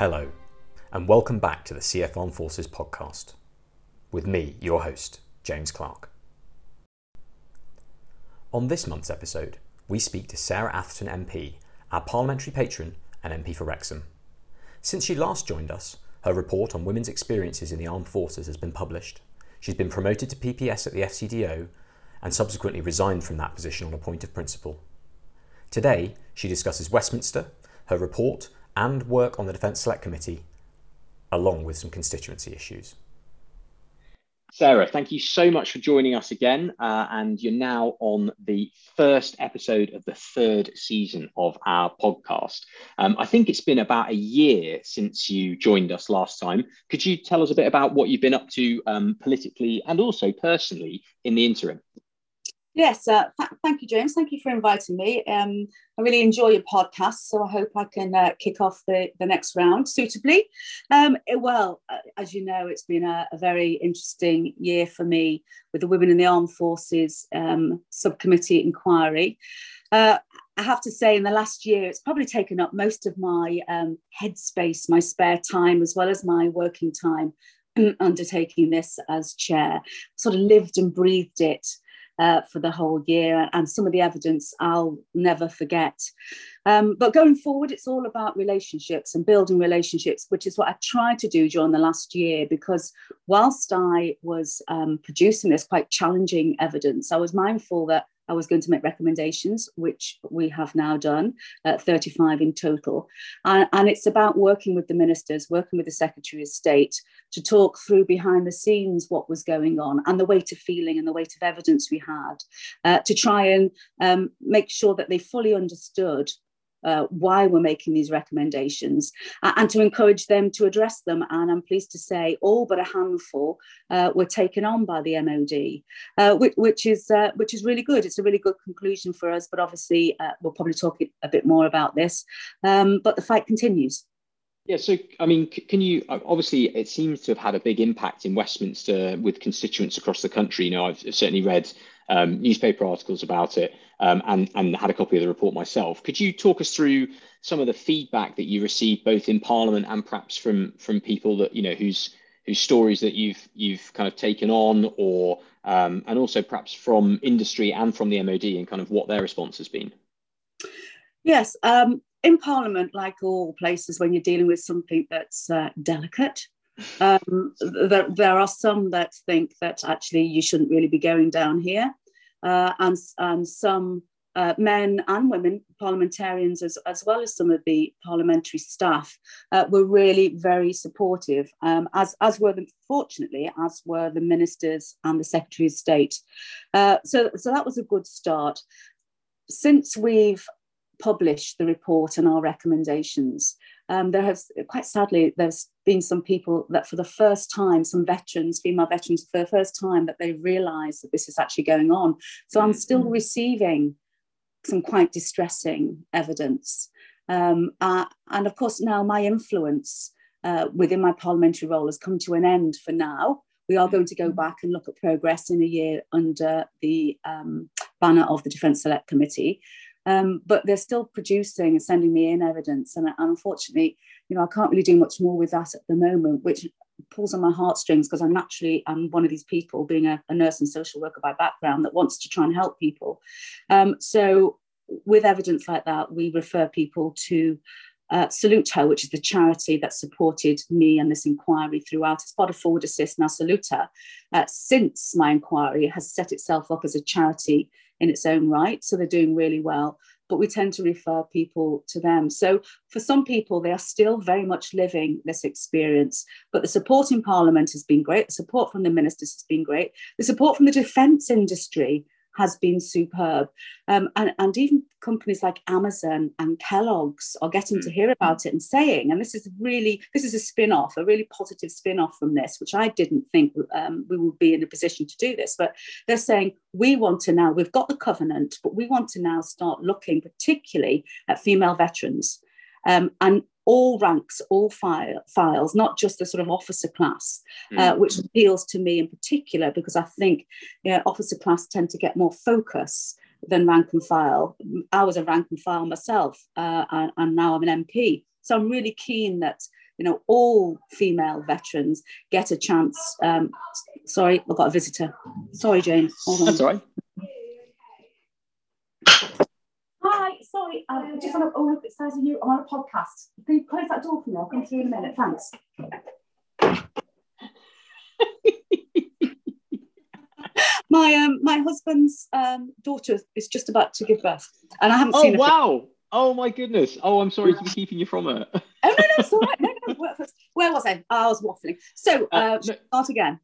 Hello, and welcome back to the CF Armed Forces podcast with me, your host, James Clark. On this month's episode, we speak to Sarah Atherton MP, our parliamentary patron and MP for Wrexham. Since she last joined us, her report on women's experiences in the armed forces has been published. She's been promoted to PPS at the FCDO and subsequently resigned from that position on a point of principle. Today, she discusses Westminster, her report, and work on the Defence Select Committee, along with some constituency issues. Sarah, thank you so much for joining us again. Uh, and you're now on the first episode of the third season of our podcast. Um, I think it's been about a year since you joined us last time. Could you tell us a bit about what you've been up to um, politically and also personally in the interim? Yes, uh, th- thank you, James. Thank you for inviting me. Um, I really enjoy your podcast, so I hope I can uh, kick off the, the next round suitably. Um, it, well, uh, as you know, it's been a, a, very interesting year for me with the Women in the Armed Forces um, subcommittee inquiry. Uh, I have to say, in the last year, it's probably taken up most of my um, headspace, my spare time, as well as my working time undertaking this as chair. Sort of lived and breathed it uh, for the whole year, and some of the evidence I'll never forget. Um, but going forward, it's all about relationships and building relationships, which is what I tried to do during the last year. Because whilst I was um, producing this quite challenging evidence, I was mindful that I was going to make recommendations, which we have now done, uh, 35 in total. And, and, it's about working with the ministers, working with the Secretary of State to talk through behind the scenes what was going on and the weight of feeling and the weight of evidence we had uh, to try and um, make sure that they fully understood uh, why we're making these recommendations uh, and to encourage them to address them. And I'm pleased to say all but a handful uh, were taken on by the MOD, uh, which, which, is uh, which is really good. It's a really good conclusion for us. But obviously, uh, we'll probably talk a bit more about this. Um, but the fight continues. Yeah, so I mean, can you obviously it seems to have had a big impact in Westminster with constituents across the country. You know, I've certainly read um, newspaper articles about it um, and, and had a copy of the report myself. Could you talk us through some of the feedback that you received both in Parliament and perhaps from from people that you know whose whose stories that you've you've kind of taken on, or um, and also perhaps from industry and from the MOD and kind of what their response has been? Yes, um, in Parliament, like all places, when you're dealing with something that's uh, delicate, um, there, there, are some that think that actually you shouldn't really be going down here, uh, and, and some uh, men and women, parliamentarians, as, as well as some of the parliamentary staff, uh, were really very supportive, um, as, as were, the, fortunately, as were the ministers and the Secretary of State. Uh, so, so that was a good start. Since we've published the report and our recommendations, um, there has quite sadly there's been some people that for the first time some veterans female veterans for the first time that they realize that this is actually going on. So i'm still mm-hmm. receiving some quite distressing evidence. Um, uh, and of course now my influence uh, within my parliamentary role has come to an end for now. We are going to go mm-hmm. back and look at progress in a year under the um, banner of the defence select committee um, but they're still producing and sending me in evidence. And unfortunately, you know, I can't really do much more with that at the moment, which pulls on my heartstrings because I'm naturally I'm one of these people, being a, a, nurse and social worker by background, that wants to try and help people. Um, so with evidence like that, we refer people to uh, Salute Her, which is the charity that supported me and this inquiry throughout. It's part of Forward Assist. Now, Salute Her, uh, since my inquiry, has set itself up as a charity in its own right. So they're doing really well. But we tend to refer people to them. So for some people, they are still very much living this experience. But the support in Parliament has been great. The support from the ministers has been great. The support from the defence industry has been superb. Um, and, and even companies like Amazon and Kellogg's are getting to mm. hear about it and saying, and this is really, this is a spin off, a really positive spin off from this, which I didn't think um, we would be in a position to do this. But they're saying, we want to now, we've got the covenant, but we want to now start looking particularly at female veterans. Um, and all ranks, all file, files, not just the sort of officer class, mm. uh, which appeals to me in particular because I think you know, officer class tend to get more focus than rank and file. I was a rank and file myself, uh, and, and, now I'm an MP. So I'm really keen that you know, all female veterans get a chance. Um, sorry, I've got a visitor. Sorry, Jane. Hold on. That's all right. Sorry, um, I just want to, oh, it says you, I'm on a podcast. Can you close that door for me? I'll come through in a minute. Thanks. my um my husband's um daughter is just about to give birth, and I haven't oh, seen. Oh wow! Oh my goodness! Oh, I'm sorry to be keeping you from her. oh no, no, it's all right. No, no. Where was I? I was waffling. So, uh, uh, no, start again.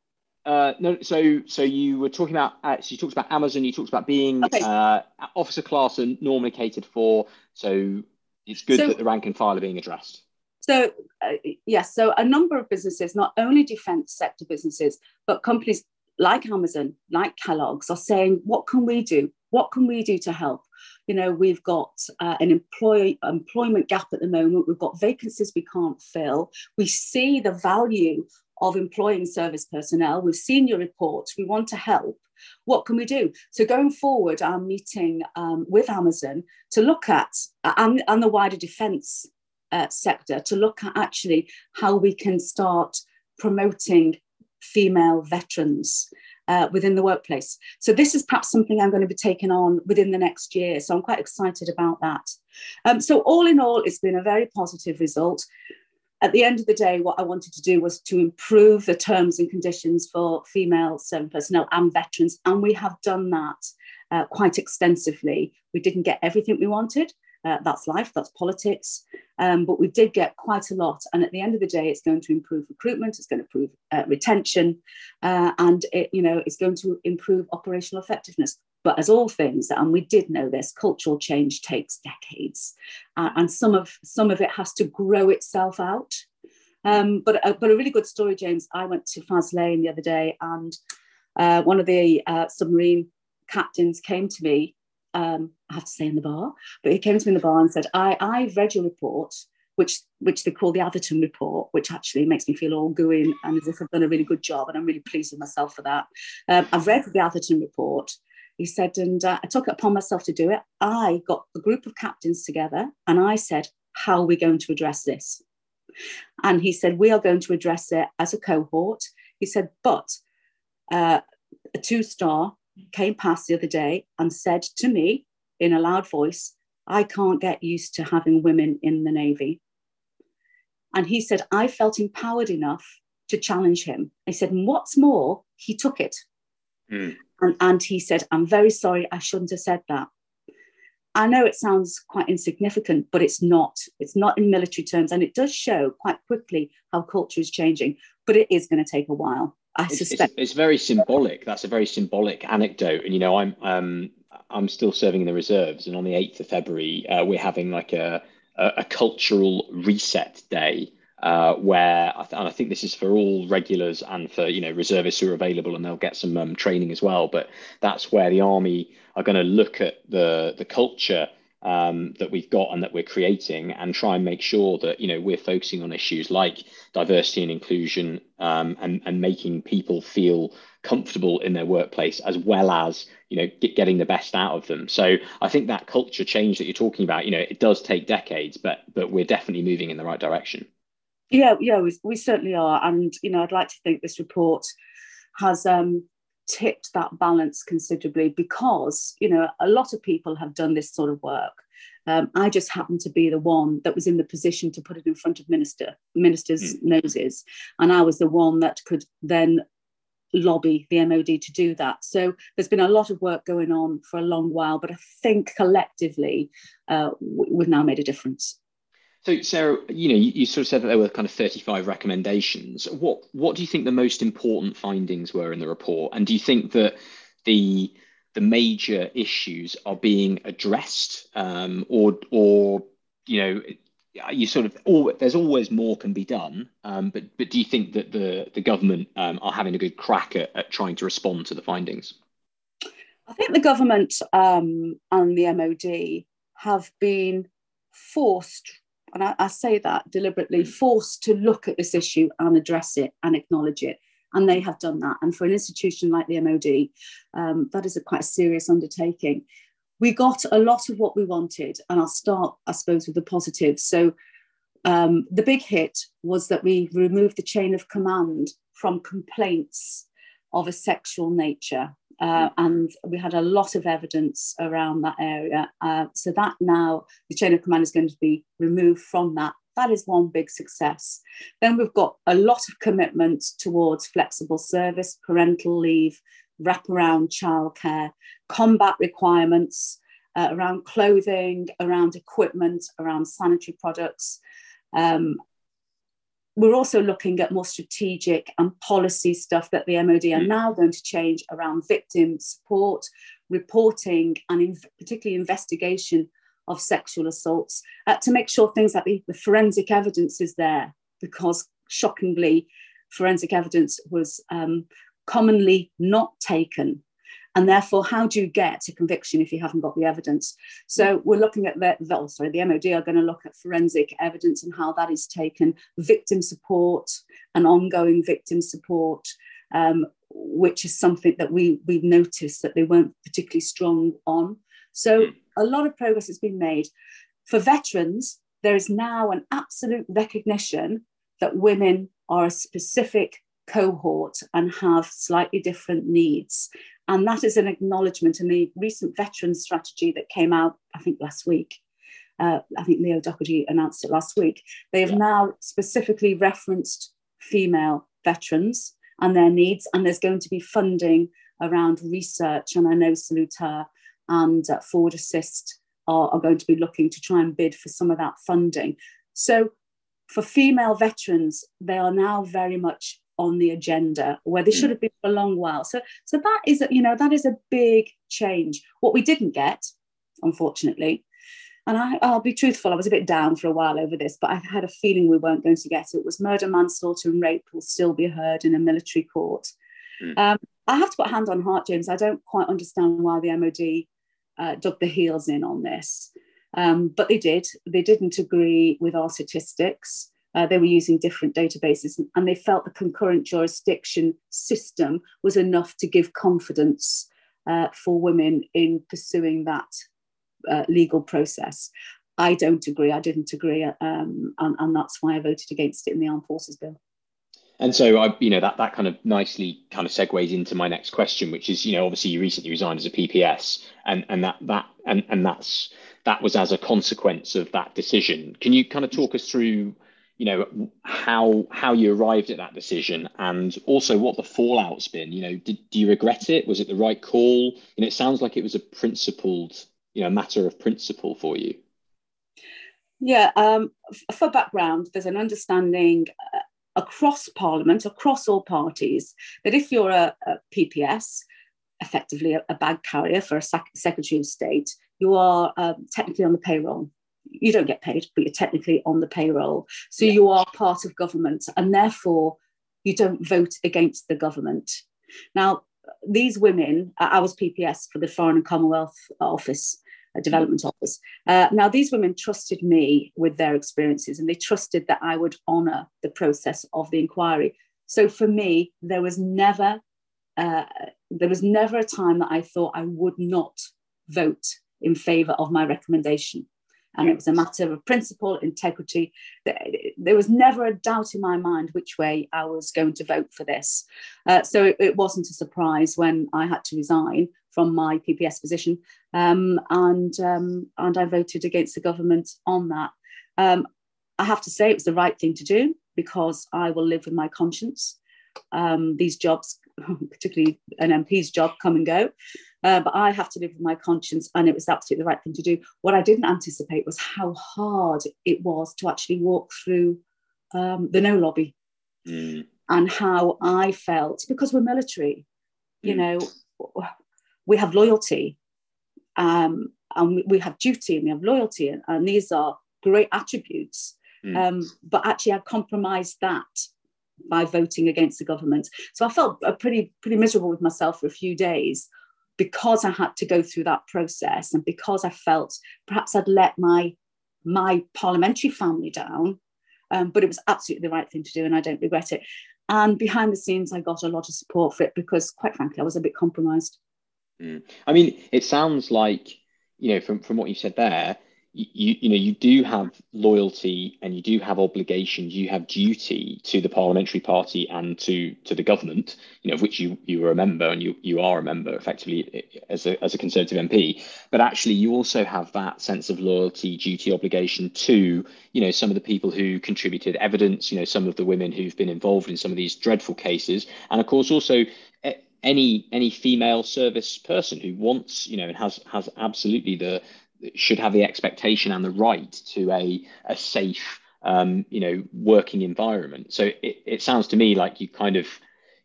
Uh, no, so so you were talking about. Uh, so you talked about Amazon. You talked about being okay. uh, officer class and normally catered for. So it's good so, that the rank and file are being addressed. So uh, yes, so a number of businesses, not only defence sector businesses, but companies like Amazon, like Kellogg's, are saying, "What can we do? What can we do to help?" You know, we've got uh, an employee employment gap at the moment. We've got vacancies we can't fill. We see the value of employing service personnel. We've seen your reports. We want to help. What can we do? So going forward, I'm meeting um, with Amazon to look at and, and the wider defence uh, sector to look at actually how we can start promoting female veterans uh, within the workplace. So this is perhaps something I'm going to be taking on within the next year. So I'm quite excited about that. Um, so all in all, it's been a very positive result. At the end of the day, what I wanted to do was to improve the terms and conditions for female service personnel and veterans, and we have done that uh, quite extensively. We didn't get everything we wanted, uh, that's life, that's politics. Um, but we did get quite a lot. And at the end of the day, it's going to improve recruitment, it's going to improve uh, retention, uh, and it, you know, it's going to improve operational effectiveness. But as all things, and we did know this, cultural change takes decades, uh, and some of some of it has to grow itself out. Um, but uh, but a really good story, James. I went to Faslane the other day, and uh, one of the submarine captains came to me um, I have to say in the bar, but he came to me in the bar and said, I, I've read your report, which which they call the Atherton report, which actually makes me feel all gooey and as if I've done a really good job. And I'm really pleased with myself for that. Um, I've read the Atherton report. He said, and uh, I took it upon myself to do it. I got a group of captains together and I said, How are we going to address this? And he said, We are going to address it as a cohort. He said, But uh, a two star came past the other day and said to me in a loud voice, I can't get used to having women in the Navy. And he said, I felt empowered enough to challenge him. I said, and what's more, he took it. Mm. And, and he said, I'm very sorry, I shouldn't have said that. I know it sounds quite insignificant, but it's not. It's not in military terms. And it does show quite quickly how culture is changing, but it is going to take a while. I it's, suspect it's, it's, very symbolic. That's a very symbolic anecdote. And you know, I'm um, I'm still serving in the reserves, and on the eighth of February, uh, we're having like a, a, a cultural reset day. Uh, where I th- and I think this is for all regulars and for you know reservists who are available, and they'll get some um, training as well. But that's where the army are going to look at the the culture um, that we've got and that we're creating and try and make sure that you know we're focusing on issues like diversity and inclusion um, and, and making people feel comfortable in their workplace as well as you know get, getting the best out of them so i think that culture change that you're talking about you know it does take decades but but we're definitely moving in the right direction yeah yeah we, we certainly are and you know i'd like to think this report has um tipped that balance considerably because you know a lot of people have done this sort of work um, I just happened to be the one that was in the position to put it in front of minister ministers' mm. noses, and I was the one that could then lobby the MOD to do that. So there's been a lot of work going on for a long while, but I think collectively uh, we've now made a difference. So, Sarah, you know, you, you, sort of said that there were kind of 35 recommendations. What what do you think the most important findings were in the report? And do you think that the the major issues are being addressed, um, or or you know, you sort of all there's always more can be done. Um, but but do you think that the the government um, are having a good crack at, at trying to respond to the findings? I think the government um, and the MOD have been forced and I, I, say that deliberately, forced to look at this issue and address it and acknowledge it. And they have done that. And for an institution like the MOD, um, that is a quite a serious undertaking. We got a lot of what we wanted, and I'll start, I suppose, with the positives. So um, the big hit was that we removed the chain of command from complaints of a sexual nature. Uh, and we had a lot of evidence around that area. Uh, so that now the chain of command is going to be removed from that. That is one big success. Then we've got a lot of commitment towards flexible service, parental leave, wraparound childcare, combat requirements uh, around clothing, around equipment, around sanitary products. Um, we're also looking at more strategic and policy stuff that the MOD are mm. now going to change around victim support, reporting, and in, particularly investigation of sexual assaults uh, to make sure things like the, the forensic evidence is there, because shockingly, forensic evidence was um, commonly not taken and therefore, how do you get a conviction if you haven't got the evidence? So we're looking at the, the oh, sorry, the MOD are going to look at forensic evidence and how that is taken, victim support and ongoing victim support, um, which is something that we we've noticed that they weren't particularly strong on. So a lot of progress has been made. For veterans, there is now an absolute recognition that women are a specific cohort and have slightly different needs. And that is an acknowledgement in the recent veteran strategy that came out, I think, last week. Uh, I think Leo Docherty announced it last week. They have yeah. now specifically referenced female veterans and their needs, and there's going to be funding around research. And I know Salute and uh, Forward Assist are, are going to be looking to try and bid for some of that funding. So, for female veterans, they are now very much on the agenda where they should mm. have been for a long while. So, so that is, a, you know, that is a big change. What we didn't get, unfortunately, and I, will be truthful, I was a bit down for a while over this, but I had a feeling we weren't going to get it. Was murder, manslaughter, and rape will still be heard in a military court. Mm. Um, I have to put hand on heart, James. I don't quite understand why the MOD uh, dug the heels in on this, um, but they did. They didn't agree with our statistics. Uh, they were using different databases and they felt the concurrent jurisdiction system was enough to give confidence uh, for women in pursuing that uh, legal process. I don't agree. I didn't agree, um, and, and that's why I voted against it in the Armed Forces Bill. And so I, you know, that that kind of nicely kind of segues into my next question, which is, you know, obviously you recently resigned as a PPS, and and that that and and that's that was as a consequence of that decision. Can you kind of talk us through you know how how you arrived at that decision and also what the fallout's been you know did, do you regret it? Was it the right call? And it sounds like it was a principled you know matter of principle for you. Yeah um, for background there's an understanding uh, across parliament across all parties that if you're a, a pps effectively a, a, bag carrier for a sec- secretary of state you are um, technically on the payroll you don't get paid, but you're technically on the payroll. So yeah. you are part of government, and therefore you don't vote against the government. Now, these women, I was PPS for the Foreign and Commonwealth Office, uh, Development Office. Uh, now, these women trusted me with their experiences, and they trusted that I would honour the process of the inquiry. So for me, there was never uh, there was never a time that I thought I would not vote in favour of my recommendation and it was a matter of principle, integrity. There was never a doubt in my mind which way I was going to vote for this. Uh, so it, it, wasn't a surprise when I had to resign from my PPS position, um, and um, and I voted against the government on that. Um, I have to say it was the right thing to do because I will live with my conscience. Um, these jobs, particularly an MP's job, come and go. Uh, but I have to live with my conscience, and it was absolutely the right thing to do. What I didn't anticipate was how hard it was to actually walk through um, the no lobby mm. and how I felt because we're military, mm. you know, we have loyalty um, and we have duty and we have loyalty, and, and these are great attributes. Mm. Um, but actually, I compromised that by voting against the government. So I felt pretty pretty miserable with myself for a few days because I had to go through that process and because I felt perhaps I'd let my my parliamentary family down, um, but it was absolutely the right thing to do, and I don't regret it. And behind the scenes, I got a lot of support for it because, quite frankly, I was a bit compromised. Mm. I mean, it sounds like you know from from what you said there, you, you know you do have loyalty and you do have obligations. You have duty to the parliamentary party and to to the government you know of which you you are a member and you you are a member effectively eh, eh, as a, as a conservative mp but actually you also have that sense of loyalty duty obligation to you know some of the people who contributed evidence you know some of the women who've been involved in some of these dreadful cases. And of course also eh, any any female service person who wants you know and has has absolutely the should have the expectation and the right to a, a safe, um, you know, working environment. So it, it sounds to me like you kind of,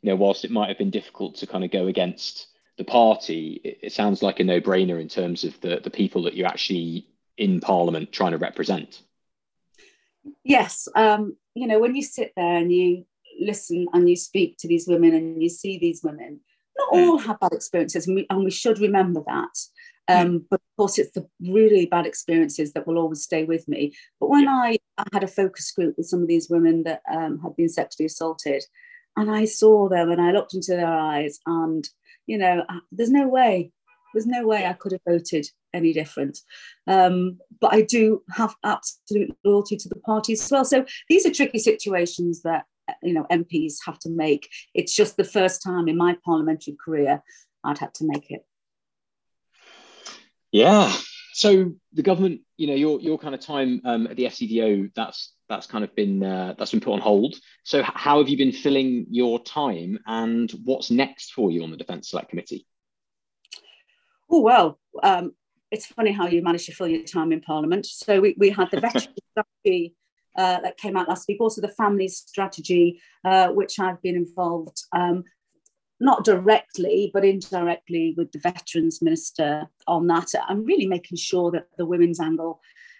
you know, whilst it might have been difficult to kind of go against the party, it, it sounds like a no-brainer in terms of the, the people that you're actually in Parliament trying to represent. Yes, um, you know, when you sit there and you listen and you speak to these women and you see these women, not hmm. all have bad experiences, and we, and we should remember that. Um, but of course, it's the really bad experiences that will always stay with me. But when yeah. I, I, had a focus group with some of these women that um, had been sexually assaulted, and I saw them and I looked into their eyes, and you know, there's no way, there's no way I could have voted any different. Um, but I do have absolute loyalty to the party as well. So these are tricky situations that you know MPs have to make. It's just the first time in my parliamentary career I'd had to make it. Yeah. So the government, you know, your your kind of time um, at the FCDO, that's that's kind of been uh, that's been put on hold. So how have you been filling your time, and what's next for you on the Defence Select Committee? Oh well, um, it's funny how you manage to fill your time in Parliament. So we, we had the veteran strategy uh, that came out last week, also the family strategy, uh, which I've been involved um, not directly, but indirectly with the Veterans Minister on that. I'm really making sure that the women's angle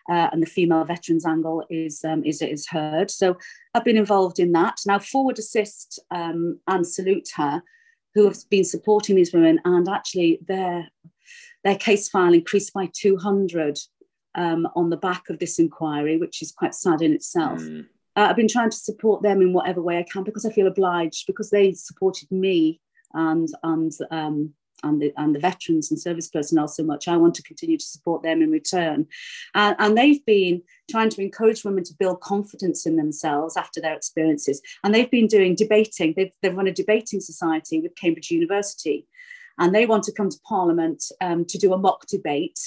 uh, and the female veterans angle is, um, is, is heard. So I've been involved in that. Now, Forward Assist um, and Salute Her, who have been supporting these women, and actually their, their case file increased by 200 um, on the back of this inquiry, which is quite sad in itself. Mm. Uh, I've been trying to support them in whatever way I can because I feel obliged because they supported me and and um, and the, and the veterans and service personnel so much. I want to continue to support them in return. And, and, they've been trying to encourage women to build confidence in themselves after their experiences. And they've been doing debating. They've, they've run a debating society with Cambridge University. And they want to come to Parliament um, to do a mock debate,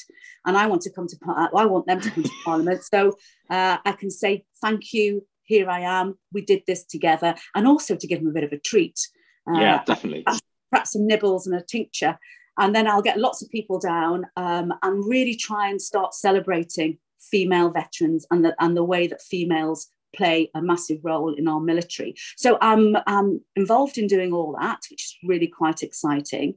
and I want to come to. I want them to come to Parliament, so uh, I can say thank you. Here I am. We did this together, and also to give them a bit of a treat uh, yeah, definitely. Perhaps some nibbles and a tincture. And then I'll get lots of people down um, and really try and start celebrating female veterans and the, and the way that females play a massive role in our military. So I'm, I'm involved in doing all that, which is really quite exciting.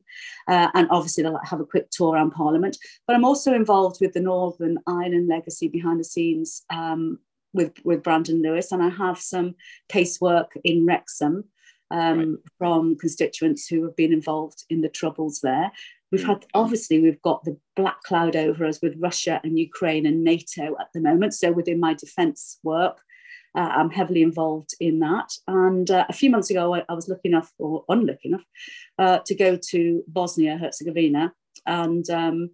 Uh, and obviously, they'll have a quick tour around Parliament. But I'm also involved with the Northern Ireland Legacy behind the scenes um, with, with Brandon Lewis, and I have some casework in Wrexham um, right. from constituents who have been involved in the troubles there. We've had, obviously, we've got the black cloud over us with Russia and Ukraine and NATO at the moment. So within my defence work, uh, I'm heavily involved in that. And uh, a few months ago, I, I, was lucky enough, or unlucky enough, uh, to go to Bosnia Herzegovina and um,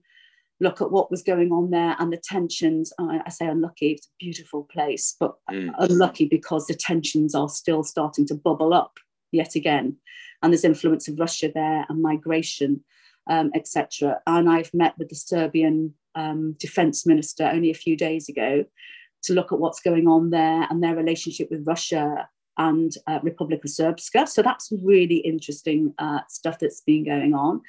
look at what was going on there and the tensions. I, I say unlucky; it's a beautiful place, but mm. unlucky because the tensions are still starting to bubble up yet again. And there's influence of Russia there and migration, um, etc. And I've met with the Serbian um, defense minister only a few days ago to look at what's going on there and their relationship with Russia and uh, Republic of Srpska. So that's really interesting uh, stuff that's been going on.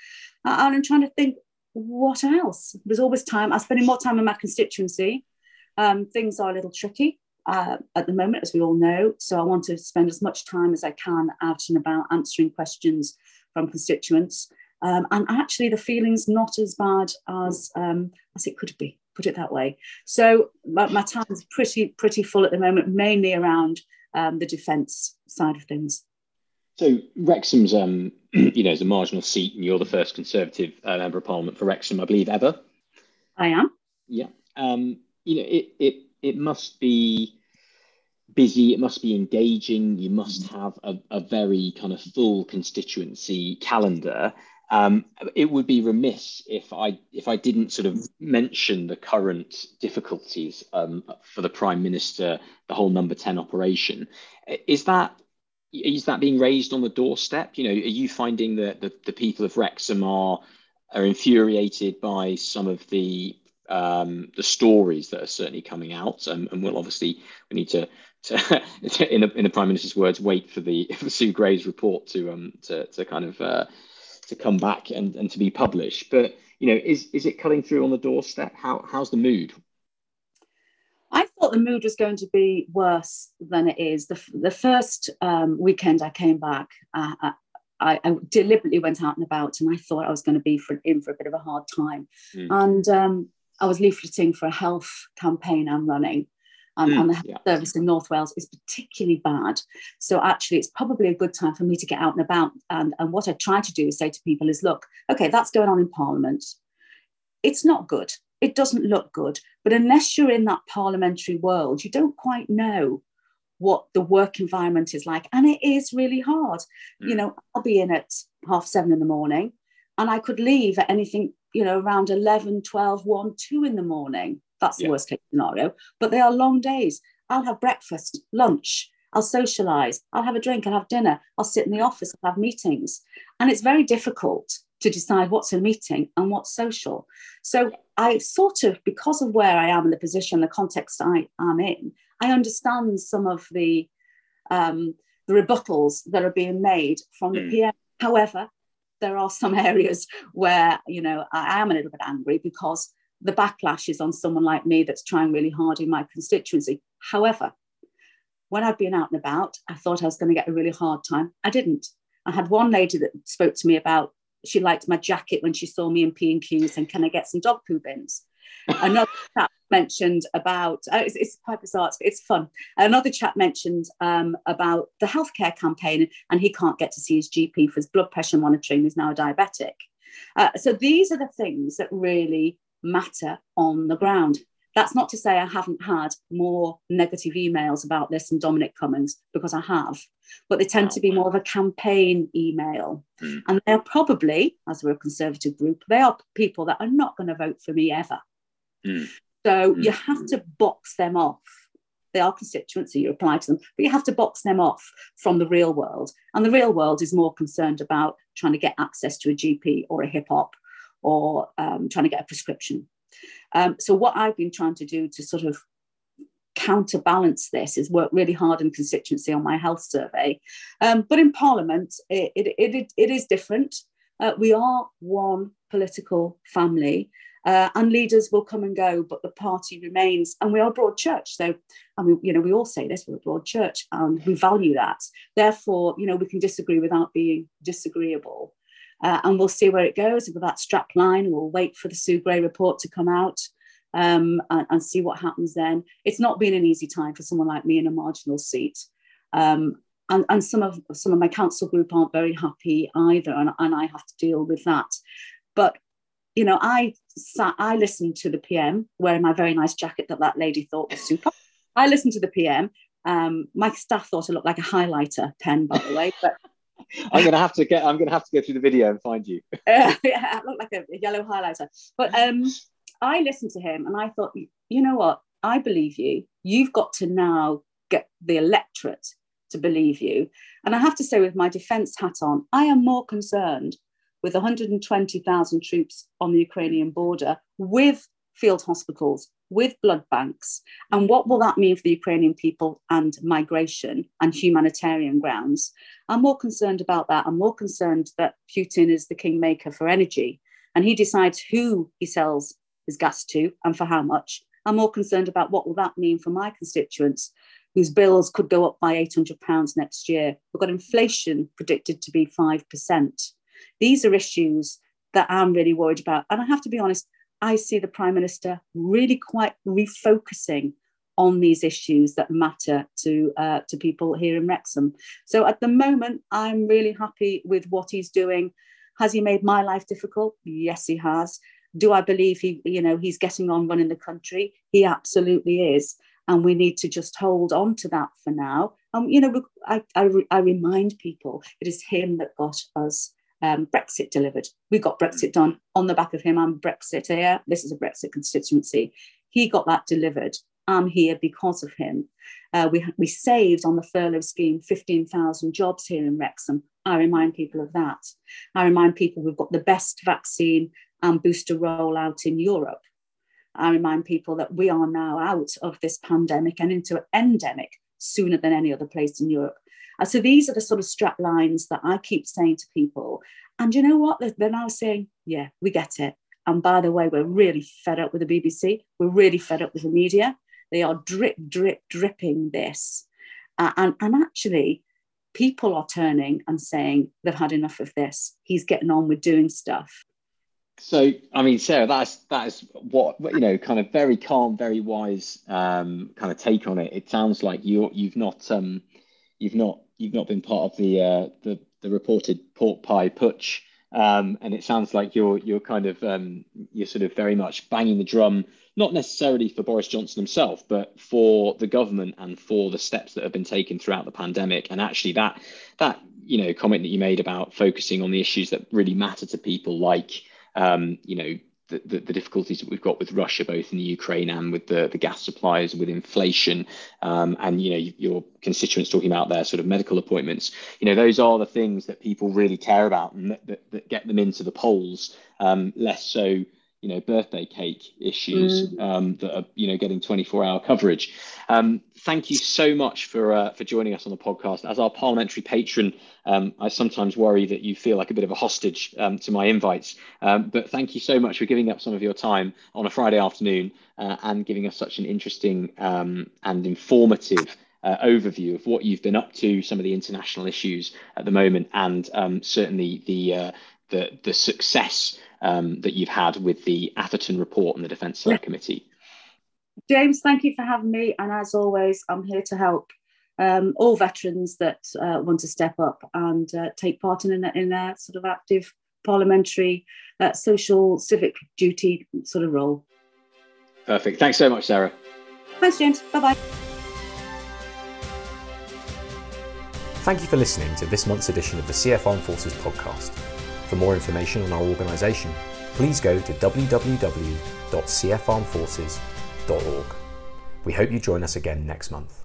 Uh, and I'm trying to think what else. There's always time. I'm spending more time in my constituency. Um, things are a little tricky uh, at the moment, as we all know. So I want to spend as much time as I can out and about answering questions from constituents. Um, and actually, the feeling's not as bad as um, as it could be. Put it that way. So my, my time is pretty pretty full at the moment, mainly around um, the defence side of things. So Wrexham's, um, you know, is a marginal seat, and you're the first Conservative uh, member of Parliament for Wrexham, I believe, ever. I am. Yeah. Um, you know, it it it must be busy, it must be engaging, you must have a, a very kind of full constituency calendar. Um, it would be remiss if I if I didn't sort of mention the current difficulties um, for the Prime Minister, the whole Number Ten operation. Is that is that being raised on the doorstep? You know, are you finding that the, the people of Wrexham are are infuriated by some of the um, the stories that are certainly coming out, um, and we'll obviously we need to, to in, a, in the Prime Minister's words, wait for the for Sue Gray's report to um to, to kind of uh, to come back and, and to be published. But you know, is is it cutting through on the doorstep? How how's the mood? I thought the mood was going to be worse than it is. The, the first um, weekend I came back, uh, uh, I, I, deliberately went out and about, and I thought I was going to be for, in for a bit of a hard time. Mm. And um, I was leafleting for a health campaign I'm running. Um, mm, and the health yeah. service in North Wales is particularly bad. So actually, it's probably a good time for me to get out and about. And, and what I try to do is say to people is, look, okay, that's going on in Parliament. It's not good. It doesn't look good. But unless you're in that parliamentary world, you don't quite know what the work environment is like. And it is really hard. Mm. You know, I'll be in at half seven in the morning and I could leave at anything you know, around 11, 12, 1, 2 in the morning. That's the yeah. worst case scenario. But they are long days. I'll have breakfast, lunch, I'll socialize, I'll have a drink, I'll have dinner, I'll sit in the office, I'll have meetings. And it's very difficult to decide what's a meeting and what's social. So I sort of, because of where I am in the position, the context I am in, I understand some of the um, the rebuttals that are being made from the PM. Hmm. However, there are some areas where you know I am a little bit angry because the backlash is on someone like me that's trying really hard in my constituency. However, when I've been out and about, I thought I was going to get a really hard time. I didn't. I had one lady that spoke to me about she liked my jacket when she saw me in P and Q's and can I get some dog poo bins? Another chap mentioned about uh, it's, it's quite bizarre. It's, it's fun. Another chap mentioned um, about the healthcare campaign, and he can't get to see his GP for his blood pressure monitoring. He's now a diabetic. Uh, so these are the things that really matter on the ground. That's not to say I haven't had more negative emails about this than Dominic Cummings, because I have, but they tend to be more of a campaign email. Mm. And they're probably, as we're a conservative group, they are people that are not going to vote for me ever. Mm. So mm. you have to box them off. They are constituents, so you apply to them, but you have to box them off from the real world. And the real world is more concerned about trying to get access to a GP or a hip hop or um, trying to get a prescription. Um, so, what I've been trying to do to sort of counterbalance this is work really hard in constituency on my health survey. Um, but in Parliament, it, it, it, it is different. Uh, we are one political family. Uh, and leaders will come and go, but the party remains. And we are a broad church. So, I mean, you know, we all say this, we're a broad church and we value that. Therefore, you know, we can disagree without being disagreeable. Uh, and we'll see where it goes with that strap line. We'll wait for the Sue Gray report to come out um, and, and, see what happens then. It's not been an easy time for someone like me in a marginal seat. Um, and, and some of some of my council group aren't very happy either, and, and I have to deal with that. But you know, I sat, I listened to the PM wearing my very nice jacket that that lady thought was super. I listened to the PM. Um, my staff thought it looked like a highlighter pen, by the way, but. I'm gonna have to get. I'm gonna have to go through the video and find you. uh, yeah, I look like a, a, yellow highlighter. But um, I listened to him and I thought, you know what? I believe you. You've got to now get the electorate to believe you. And I have to say, with my defence hat on, I am more concerned with 120,000 troops on the Ukrainian border with field hospitals, with blood banks. And what will that mean for the Ukrainian people and migration and humanitarian grounds? I'm more concerned about that. I'm more concerned that Putin is the kingmaker for energy and he decides who he sells his gas to and for how much. I'm more concerned about what will that mean for my constituents whose bills could go up by £800 next year. We've got inflation predicted to be 5%. These are issues that I'm really worried about. And I have to be honest, I see the Prime Minister really quite refocusing on these issues that matter to uh, to people here in Wrexham. So at the moment, I'm really happy with what he's doing. Has he made my life difficult? Yes, he has. Do I believe he, you know, he's getting on running the country? He absolutely is, and we need to just hold on to that for now. And um, you know, I, I, I remind people it is him that got us um, Brexit delivered. We got Brexit done on the back of him. I'm Brexit here. This is a Brexit constituency. He got that delivered. I'm here because of him. Uh, we, we saved on the furlough scheme 15,000 jobs here in Wrexham. I remind people of that. I remind people we've got the best vaccine and booster rollout in Europe. I remind people that we are now out of this pandemic and into an endemic sooner than any other place in Europe. So these are the sort of strap lines that I keep saying to people. And you know what? They're now saying, yeah, we get it. And by the way, we're really fed up with the BBC. We're really fed up with the media. They are drip, drip, dripping this. Uh, and, and actually, people are turning and saying they've had enough of this. He's getting on with doing stuff. So, I mean, Sarah, that's that is what you know, kind of very calm, very wise um, kind of take on it. It sounds like you you've not um, you've not you've not been part of the uh, the the reported pork pie putsch, um, and it sounds like you're you're kind of um, you're sort of very much banging the drum, not necessarily for Boris Johnson himself, but for the government and for the steps that have been taken throughout the pandemic. And actually, that that you know comment that you made about focusing on the issues that really matter to people, like um, you know, the, the, the, difficulties that we've got with Russia, both in the Ukraine and with the, the gas supplies, with inflation, um, and you know your constituents talking about their sort of medical appointments. You know those are the things that people really care about and that, that, that get them into the polls. Um, less so you know birthday cake issues mm. um, that are you know getting 24 hour coverage um, thank you so much for uh, for joining us on the podcast as our parliamentary patron um, i sometimes worry that you feel like a bit of a hostage um, to my invites um, but thank you so much for giving up some of your time on a friday afternoon uh, and giving us such an interesting um, and informative uh, overview of what you've been up to, some of the international issues at the moment, and um, certainly the uh, the the success um, that you've had with the Atherton report and the Defence Select. Committee. James, thank you for having me. And as always, I'm here to help um, all veterans that uh, want to step up and uh, take part in a, in a sort of active parliamentary, uh, social, civic duty sort of role. Perfect. Thanks so much, Sarah. Thanks, James. Bye bye. Thank you for listening to this month's edition of the CF Armed Forces podcast. For more information on our organisation, please go to www.cfarmedforces.org. We hope you join us again next month.